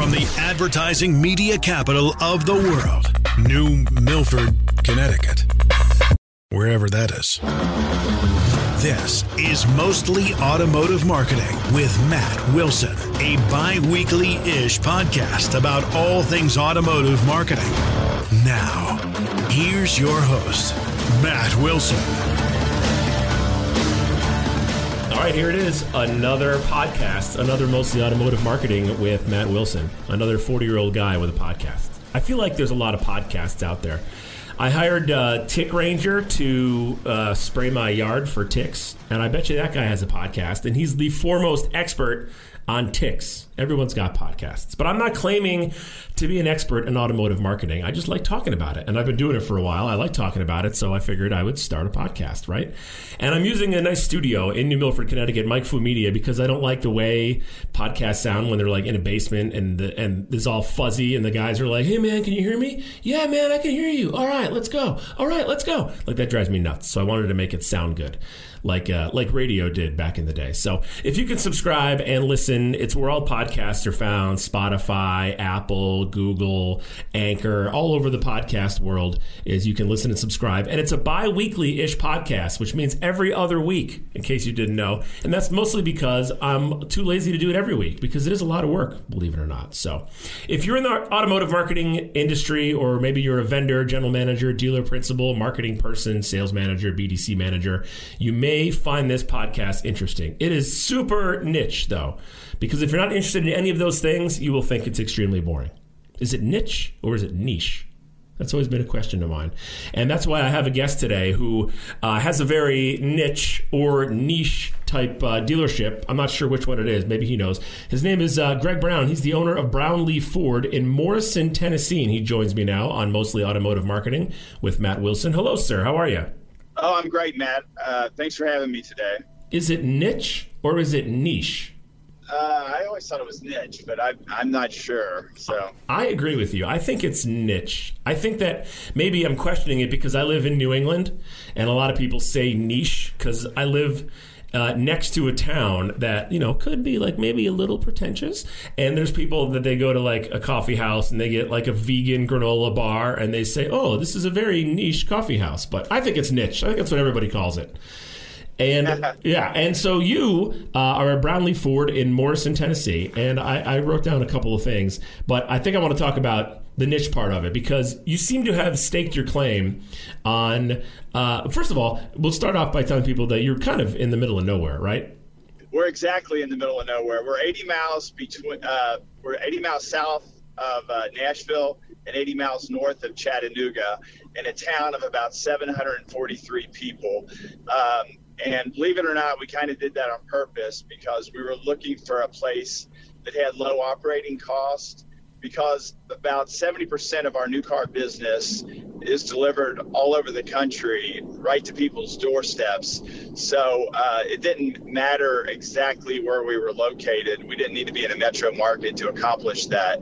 from the advertising media capital of the world, New Milford, Connecticut. Wherever that is. This is Mostly Automotive Marketing with Matt Wilson, a bi weekly ish podcast about all things automotive marketing. Now, here's your host, Matt Wilson. All right, here it is. Another podcast, another mostly automotive marketing with Matt Wilson, another 40 year old guy with a podcast. I feel like there's a lot of podcasts out there. I hired uh, Tick Ranger to uh, spray my yard for ticks, and I bet you that guy has a podcast, and he's the foremost expert on ticks. Everyone's got podcasts, but I'm not claiming to be an expert in automotive marketing. I just like talking about it, and I've been doing it for a while. I like talking about it, so I figured I would start a podcast, right? And I'm using a nice studio in New Milford, Connecticut, Mike Fu Media, because I don't like the way podcasts sound when they're like in a basement and the, and it's all fuzzy, and the guys are like, "Hey man, can you hear me? Yeah, man, I can hear you. All right, let's go. All right, let's go." Like that drives me nuts. So I wanted to make it sound good like uh, like radio did back in the day. So if you can subscribe and listen, it's where all podcasts are found: Spotify, Apple, Google, Anchor, all over the podcast world. Is you can listen and subscribe, and it's a bi-weekly ish podcast, which means every other week. In case you didn't know, and that's mostly because I'm too lazy to do it every week because it is a lot of work, believe it or not. So if you're in the automotive marketing industry, or maybe you're a vendor, general manager, dealer principal, marketing person, sales manager, BDC manager, you may may find this podcast interesting. It is super niche, though, because if you're not interested in any of those things, you will think it's extremely boring. Is it niche or is it niche? That's always been a question of mine. And that's why I have a guest today who uh, has a very niche or niche type uh, dealership. I'm not sure which one it is. Maybe he knows. His name is uh, Greg Brown. He's the owner of Brown Lee Ford in Morrison, Tennessee. And he joins me now on Mostly Automotive Marketing with Matt Wilson. Hello, sir. How are you? Oh, I'm great, Matt. Uh, thanks for having me today. Is it niche or is it niche? Uh, I always thought it was niche, but I, I'm not sure. So I agree with you. I think it's niche. I think that maybe I'm questioning it because I live in New England, and a lot of people say niche because I live uh, next to a town that you know could be like maybe a little pretentious. And there's people that they go to like a coffee house and they get like a vegan granola bar and they say oh this is a very niche coffee house but i think it's niche. I think that's what everybody calls it. And yeah, and so you uh, are at Brown Lee Ford in Morrison, Tennessee, and I, I, wrote down a couple of things, but I think I want to talk about the niche part of it because you seem to have staked your claim on. Uh, first of all, we'll start off by telling people that you're kind of in the middle of nowhere, right? We're exactly in the middle of nowhere. We're 80 miles between. Uh, we're 80 miles south of uh, Nashville and 80 miles north of Chattanooga, in a town of about 743 people. Um, and believe it or not, we kind of did that on purpose because we were looking for a place that had low operating costs because about 70% of our new car business is delivered all over the country, right to people's doorsteps. So uh, it didn't matter exactly where we were located. We didn't need to be in a metro market to accomplish that.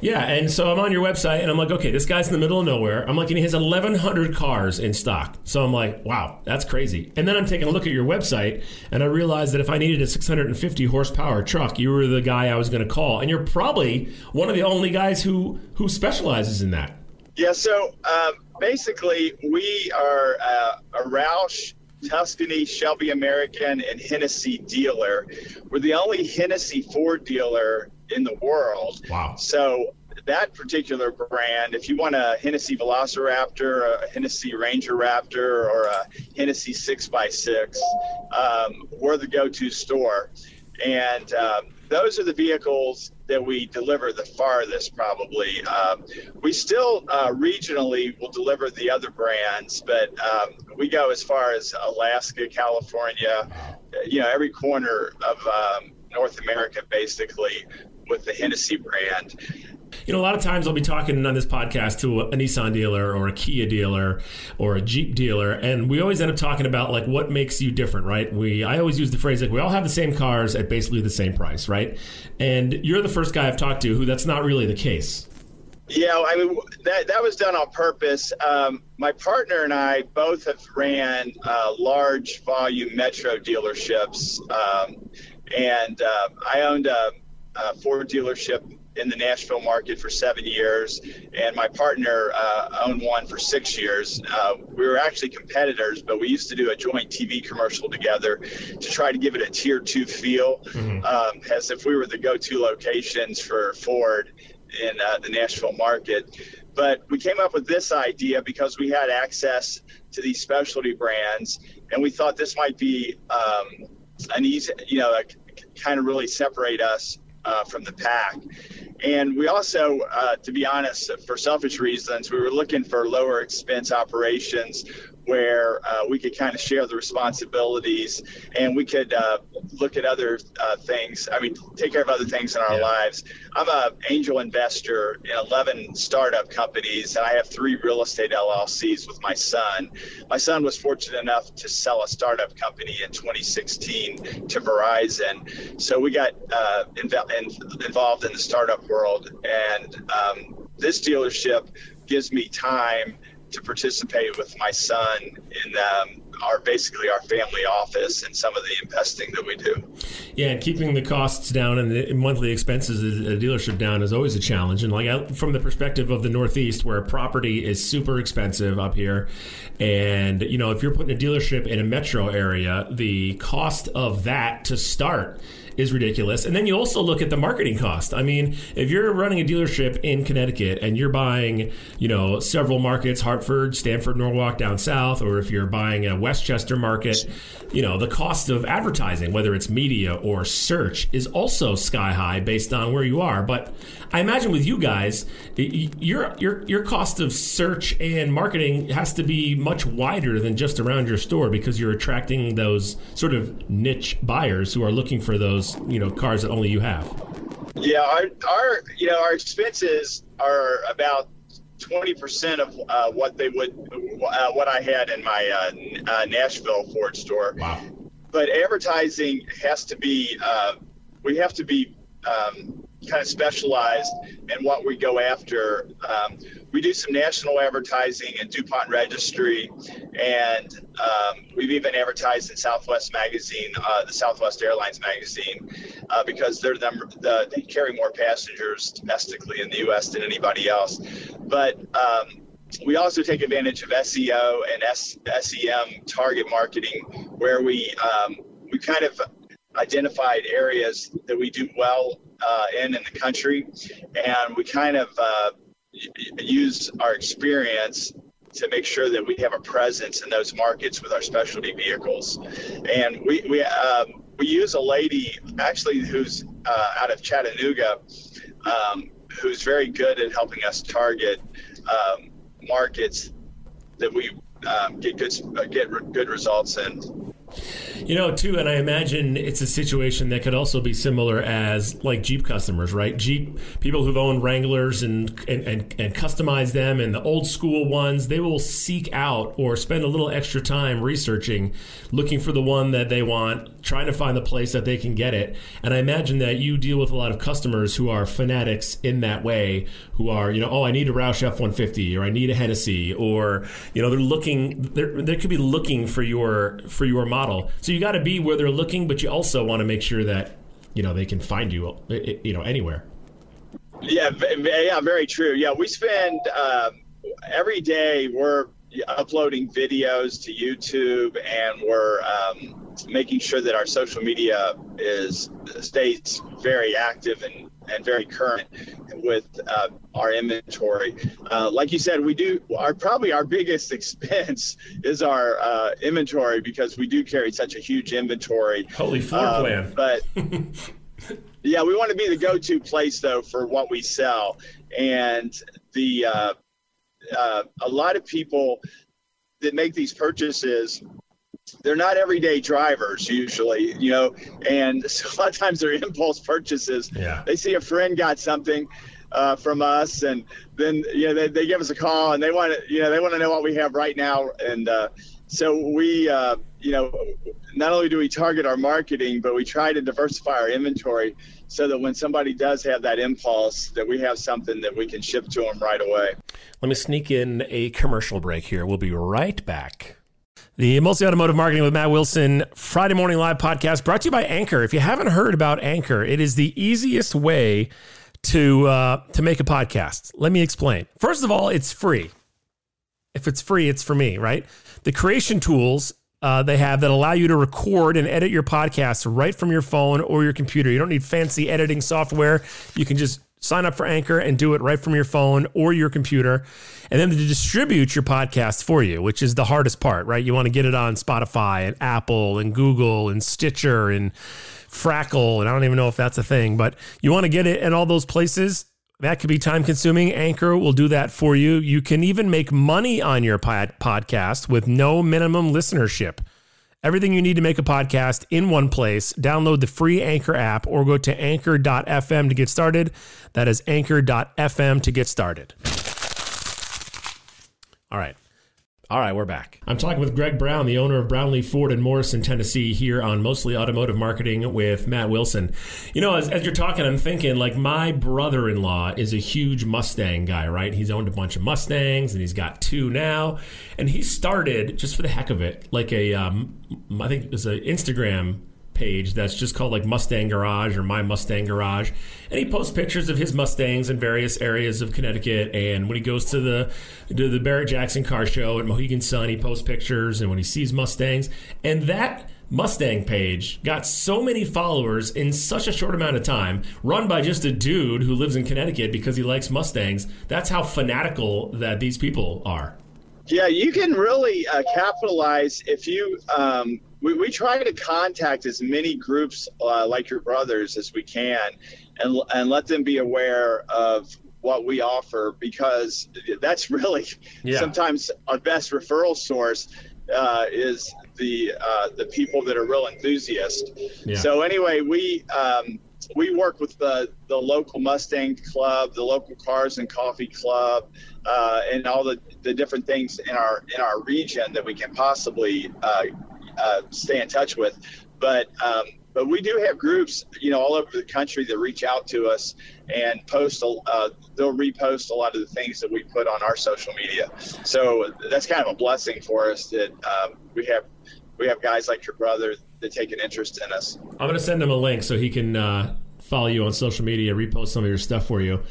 Yeah, and so I'm on your website and I'm like, okay, this guy's in the middle of nowhere. I'm like, and he has 1,100 cars in stock. So I'm like, wow, that's crazy. And then I'm taking a look at your website and I realized that if I needed a 650 horsepower truck, you were the guy I was going to call. And you're probably one of the only guys who who specializes in that. Yeah. So um, basically, we are uh, a Roush Tuscany, Shelby American, and Hennessy dealer. We're the only Hennessy Ford dealer in the world. Wow. So that particular brand, if you want a Hennessy Velociraptor, a Hennessy Ranger Raptor, or a Hennessy 6x6, um, we're the go to store. And um, those are the vehicles that we deliver the farthest, probably. Um, we still uh, regionally will deliver the other brands, but um, we go as far as Alaska, California, you know, every corner of um, North America, basically, with the Hennessy brand. You know, a lot of times I'll be talking on this podcast to a, Nissan dealer or a Kia dealer or a Jeep dealer, and we always end up talking about like what makes you different, right? We I always use the phrase like we all have the same cars at basically the same price, right? And you're the first guy I've talked to who that's not really the case. Yeah, I mean that that was done on purpose. Um, my partner and I both have ran uh, large volume metro dealerships, um, and uh, I owned a a Ford dealership in the Nashville market for seven years, and my partner uh, owned one for six years. Uh, we were actually competitors, but we used to do a joint TV commercial together to try to give it a tier two feel, mm-hmm. um, as if we were the go to locations for Ford in uh, the Nashville market. But we came up with this idea because we had access to these specialty brands, and we thought this might be um, an easy, you know, kind of really separate us uh, from the pack. And we also, uh, to be honest, for selfish reasons, we were looking for lower expense operations where uh, we could kind of share the responsibilities and we could uh, look at other uh, things. I mean, take care of other things in our yeah. lives. I'm an angel investor in 11 startup companies, and I have three real estate LLCs with my son. My son was fortunate enough to sell a startup company in 2016 to Verizon. So we got uh, inv- involved in the startup world, and um, this dealership gives me time to participate with my son in um, our basically our family office and some of the investing that we do. Yeah, and keeping the costs down and the monthly expenses at a dealership down is always a challenge. And like from the perspective of the Northeast, where property is super expensive up here, and you know if you're putting a dealership in a metro area, the cost of that to start is ridiculous. And then you also look at the marketing cost. I mean, if you're running a dealership in Connecticut and you're buying, you know, several markets, Hartford, Stamford, Norwalk down south, or if you're buying a Westchester market, you know, the cost of advertising, whether it's media or search, is also sky high based on where you are. But I imagine with you guys, your your your cost of search and marketing has to be much wider than just around your store because you're attracting those sort of niche buyers who are looking for those you know cars that only you have. Yeah, our our you know our expenses are about twenty percent of uh, what they would uh, what I had in my uh, uh Nashville Ford store. Wow. But advertising has to be uh, we have to be um, kind of specialized in what we go after. Um, we do some national advertising in DuPont Registry, and um, we've even advertised in Southwest Magazine, uh, the Southwest Airlines magazine, uh, because they're the, the, they carry more passengers domestically in the U.S. than anybody else. But um, we also take advantage of SEO and S- SEM target marketing, where we um, we kind of identified areas that we do well uh, in in the country, and we kind of uh, use our experience to make sure that we have a presence in those markets with our specialty vehicles. And we we um, we use a lady actually who's uh, out of Chattanooga, um, who's very good at helping us target um, markets that we um, get good get good results in. You know, too, and I imagine it's a situation that could also be similar as like Jeep customers, right? Jeep people who've owned Wranglers and and, and, and customize them, and the old school ones, they will seek out or spend a little extra time researching, looking for the one that they want, trying to find the place that they can get it. And I imagine that you deal with a lot of customers who are fanatics in that way, who are, you know, oh, I need a Roush F one fifty, or I need a Hennessy, or you know, they're looking, they're, they could be looking for your for your model. So you got to be where they're looking, but you also want to make sure that you know they can find you, you know, anywhere. Yeah, yeah, very true. Yeah, we spend um, every day we're uploading videos to YouTube, and we're um, making sure that our social media is stays very active and and very current with uh, our inventory. Uh, like you said, we do our probably our biggest expense is our uh, inventory because we do carry such a huge inventory. Holy floor um, plan! But yeah, we want to be the go-to place though for what we sell, and the uh, uh, a lot of people that make these purchases they're not everyday drivers usually, you know, and so a lot of times they're impulse purchases. Yeah. They see a friend got something uh, from us, and then you know they, they give us a call and they want to you know they want to know what we have right now, and uh, so we uh, you know not only do we target our marketing, but we try to diversify our inventory so that when somebody does have that impulse, that we have something that we can ship to them right away. Let me sneak in a commercial break here. We'll be right back. The Multi Automotive Marketing with Matt Wilson Friday Morning Live podcast brought to you by Anchor. If you haven't heard about Anchor, it is the easiest way to uh, to make a podcast. Let me explain. First of all, it's free. If it's free, it's for me, right? The creation tools uh, they have that allow you to record and edit your podcast right from your phone or your computer. You don't need fancy editing software. You can just sign up for Anchor and do it right from your phone or your computer. And then to distribute your podcast for you, which is the hardest part, right? You want to get it on Spotify and Apple and Google and Stitcher and Frackle. And I don't even know if that's a thing, but you want to get it in all those places. That could be time consuming. Anchor will do that for you. You can even make money on your pod- podcast with no minimum listenership. Everything you need to make a podcast in one place. Download the free Anchor app or go to anchor.fm to get started. That is anchor.fm to get started. All right. All right, we're back. I'm talking with Greg Brown, the owner of Brown Lee Ford in Morrison, Tennessee, here on Mostly Automotive Marketing with Matt Wilson. You know, as, as you're talking, I'm thinking like my brother in law is a huge Mustang guy, right? He's owned a bunch of Mustangs and he's got two now. And he started, just for the heck of it, like a, um, I think it was an Instagram page that's just called like Mustang Garage or My Mustang Garage. And he posts pictures of his Mustangs in various areas of Connecticut. And when he goes to the to the Barrett Jackson car show at Mohegan Sun, he posts pictures and when he sees Mustangs. And that Mustang page got so many followers in such a short amount of time, run by just a dude who lives in Connecticut because he likes Mustangs. That's how fanatical that these people are. Yeah, you can really uh, capitalize if you um, we, we try to contact as many groups uh, like your brothers as we can and, and let them be aware of what we offer because that's really yeah. sometimes our best referral source uh, is the uh, the people that are real enthusiasts. Yeah. So anyway, we um, we work with the the local Mustang Club, the local Cars and Coffee Club, uh, and all the, the different things in our in our region that we can possibly uh, uh, stay in touch with. But um, but we do have groups, you know, all over the country that reach out to us and post. Uh, they'll repost a lot of the things that we put on our social media. So that's kind of a blessing for us that um, we have we have guys like your brother that take an interest in us. I'm going to send him a link so he can uh, follow you on social media, repost some of your stuff for you.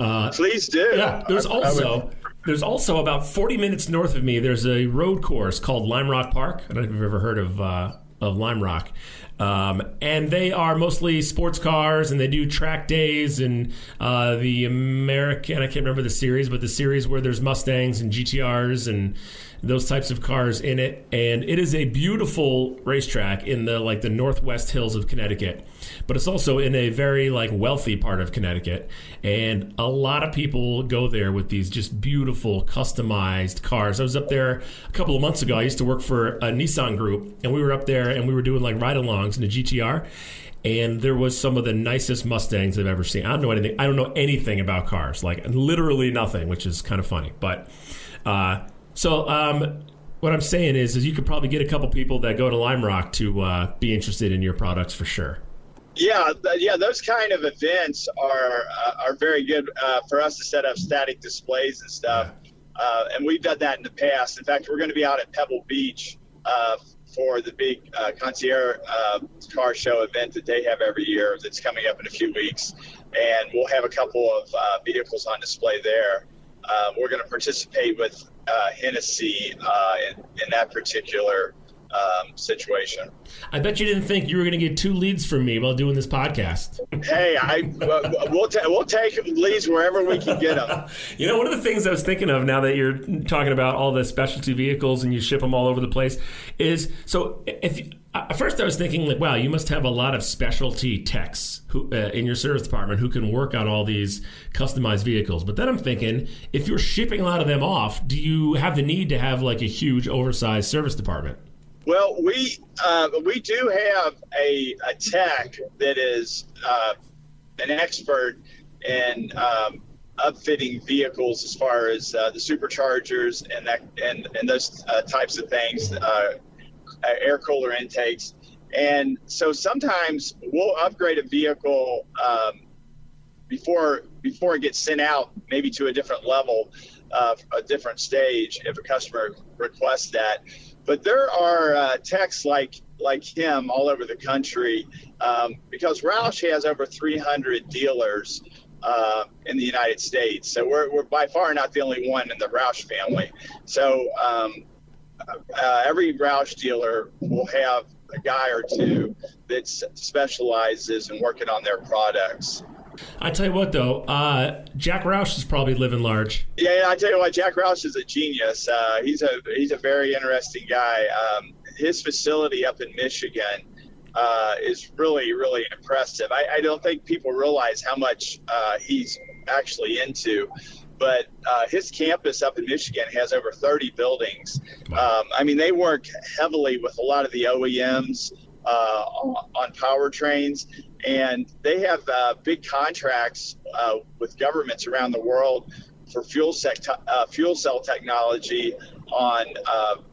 Uh, Please do. Yeah, there's also there's also about 40 minutes north of me. There's a road course called Lime Rock Park. I don't know if you've ever heard of uh, of Lime Rock. Um, and they are mostly sports cars, and they do track days and uh, the American. I can't remember the series, but the series where there's Mustangs and GTRs and those types of cars in it. And it is a beautiful racetrack in the like the northwest hills of Connecticut but it's also in a very like wealthy part of Connecticut, and a lot of people go there with these just beautiful customized cars. I was up there a couple of months ago. I used to work for a Nissan group, and we were up there and we were doing like in a GTR and there was some of the nicest Mustangs I've ever seen. I don't know anything. I don't know anything about cars, like literally nothing, which is kind of funny. But uh, so um, what I'm saying is, is you could probably get a couple people that go to Lime Rock to uh, be interested in your products for sure. Yeah, yeah, those kind of events are uh, are very good uh, for us to set up static displays and stuff. Yeah. Uh, and we've done that in the past. In fact, we're going to be out at Pebble Beach uh, for the big uh, Concours uh, car show event that they have every year that's coming up in a few weeks. And we'll have a couple of vehicles on display there. we're going to participate with Hennessy in, in that particular um, situation. I bet you didn't think you were going to get two leads from me while doing this podcast. Hey, I uh, we'll ta- we'll take leads wherever we can get them. you know, one of the things I was thinking of now that you're talking about all the specialty vehicles and you ship them all over the place is so if. at first, I was thinking like, wow, you must have a lot of specialty techs who, uh, in your service department who can work on all these customized vehicles. But then I'm thinking, if you're shipping a lot of them off, do you have the need to have like a huge, oversized service department? Well, we uh, we do have a, a tech that is uh, an expert in um, upfitting vehicles as far as uh, the superchargers and that and and those uh, types of things, uh, air cooler intakes, and so sometimes we'll upgrade a vehicle um, before before it gets sent out, maybe to a different level, uh, a different stage if a customer requests that but there are uh, techs like like him all over the country um, because Roush has over 300 dealers uh, in the United States. So we're, we're by far not the only one in the Roush family. So um, uh, every Roush dealer will have a guy or two that specializes in working on their products. I tell you what, though, uh, Jack Roush is probably living large. Yeah, I tell you what, Jack Roush is a genius. Uh, he's a he's a very interesting guy. Um, his facility up in Michigan uh, is really, really impressive. I, I, don't think people realize how much uh, he's actually into. But uh, his campus up in Michigan has over 30 buildings. Um, I mean, they work heavily with a lot of the OEMs uh, on powertrains, and they have uh, big contracts uh, with governments around the world for fuel, sec- fuel cell technology on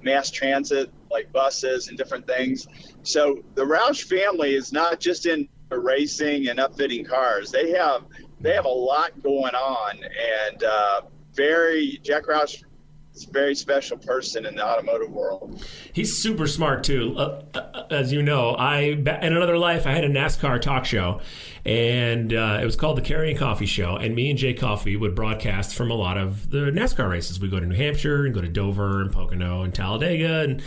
mass transit like buses and different things. So the Roush family is not just in racing and upfitting cars. They have they have a lot going on, and uh, very Jack Roush is a very special person in the automotive world. He's super smart too. Uh, uh, as you know, I in another life I had a NASCAR talk show, and uh, it was called the Carrying Coffee Show. And me and Jay Coffee would broadcast from a lot of the NASCAR races. We go to New Hampshire and go to Dover and Pocono and Talladega and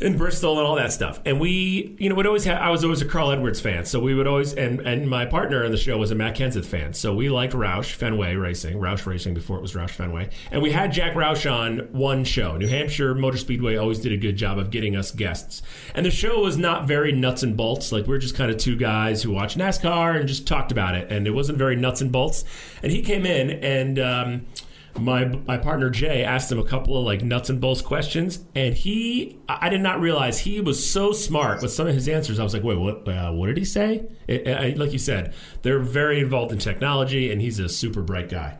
in Bristol and all that stuff. And we, you know, would always have, I was always a Carl Edwards fan. So we would always, and, and my partner in the show was a Matt Kenseth fan. So we liked Roush Fenway Racing, Roush Racing before it was Roush Fenway. And we had Jack Roush on one show. New Hampshire Motor Speedway always did a good job of getting us guests. And the show was not very nuts and bolts. Like we're just kind of two guys who watch NASCAR and just talked about it. And it wasn't very nuts and bolts. And he came in and, um, my my partner Jay asked him a couple of like nuts and bolts questions, and he I did not realize he was so smart with some of his answers. I was like, wait, what? Uh, what did he say? It, it, like you said, they're very involved in technology, and he's a super bright guy.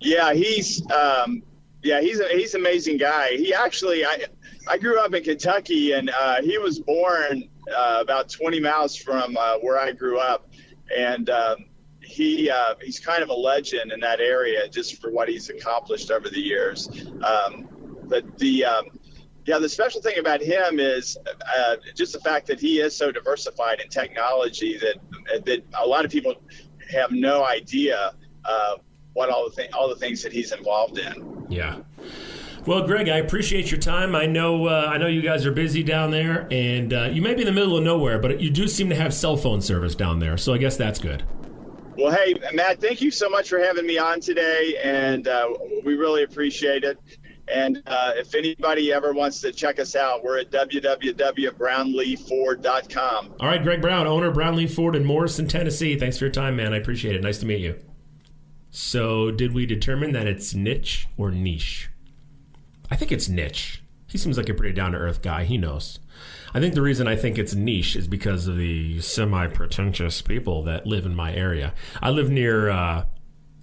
Yeah, he's um, yeah he's a, he's an amazing guy. He actually I I grew up in Kentucky, and uh, he was born uh, about 20 miles from uh, where I grew up, and um, he uh, he's kind of a legend in that area just for what he's accomplished over the years. Um, but the um, yeah, the special thing about him is uh, just the fact that he is so diversified in technology that that a lot of people have no idea uh, what all the th- all the things that he's involved in. Yeah. Well, Greg, I appreciate your time. I know uh, I know you guys are busy down there, and uh, you may be in the middle of nowhere, but you do seem to have cell phone service down there, so I guess that's good. Well, hey, Matt, thank you so much for having me on today, and uh, we really appreciate it. And uh, if anybody ever wants to check us out, we're at www.brownleeford.com. All right, Greg Brown, owner Brown Lee Ford in Morrison, Tennessee. Thanks for your time, man. I appreciate it. Nice to meet you. So, did we determine that it's niche or niche? I think it's niche. He seems like a pretty down to earth guy. He knows. I think the reason I think it's niche is because of the semi pretentious people that live in my area. I live near uh,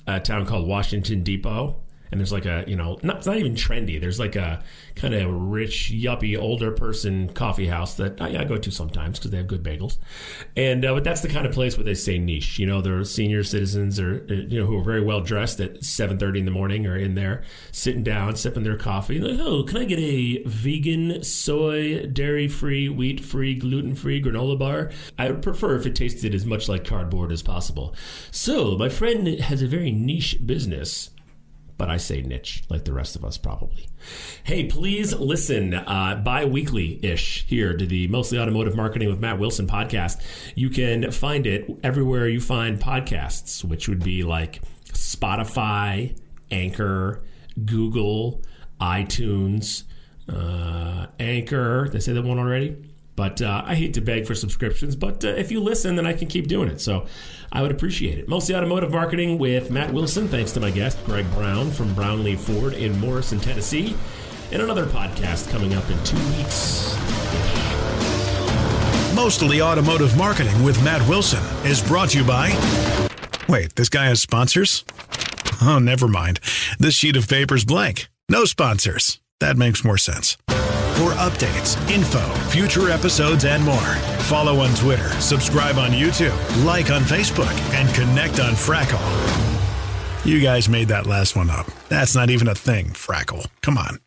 a town called Washington Depot, and there's like a you know not, it's not even trendy. There's like a kind of rich yuppie older person coffee house that I, I go to sometimes because they have good bagels. And uh, but that's the kind of place where they say niche. You know they're senior citizens or uh, you know who are very well dressed at 7.30 in the morning or in there sitting down sipping their coffee. Like oh can i get a vegan soy dairy free wheat free gluten free granola bar? I would prefer if it tasted as much like cardboard as possible. So my friend has a very niche business but I say niche like the rest of us probably. Hey, please listen uh, bi weekly ish here to the Mostly Automotive Marketing with Matt Wilson podcast. You can find it everywhere you find podcasts, which would be like Spotify, Anchor, Google, iTunes, uh, Anchor. Did I say that one already? But uh, I hate to beg for subscriptions, but uh, if you listen, then I can keep doing it. So I would appreciate it. Mostly Automotive Marketing with Matt Wilson. Thanks to my guest, Greg Brown from Brown Lee Ford in Morrison, Tennessee. And another podcast coming up in two weeks. Mostly Automotive Marketing with Matt Wilson is brought to you by. Wait, this guy has sponsors? Oh, never mind. This sheet of paper's blank. No sponsors. That makes more sense for updates, info, future episodes, and more. Follow on Twitter, subscribe on YouTube, like on Facebook, and connect on Frackle. You guys made that last one up. That's not even a thing, Frackle. Come on.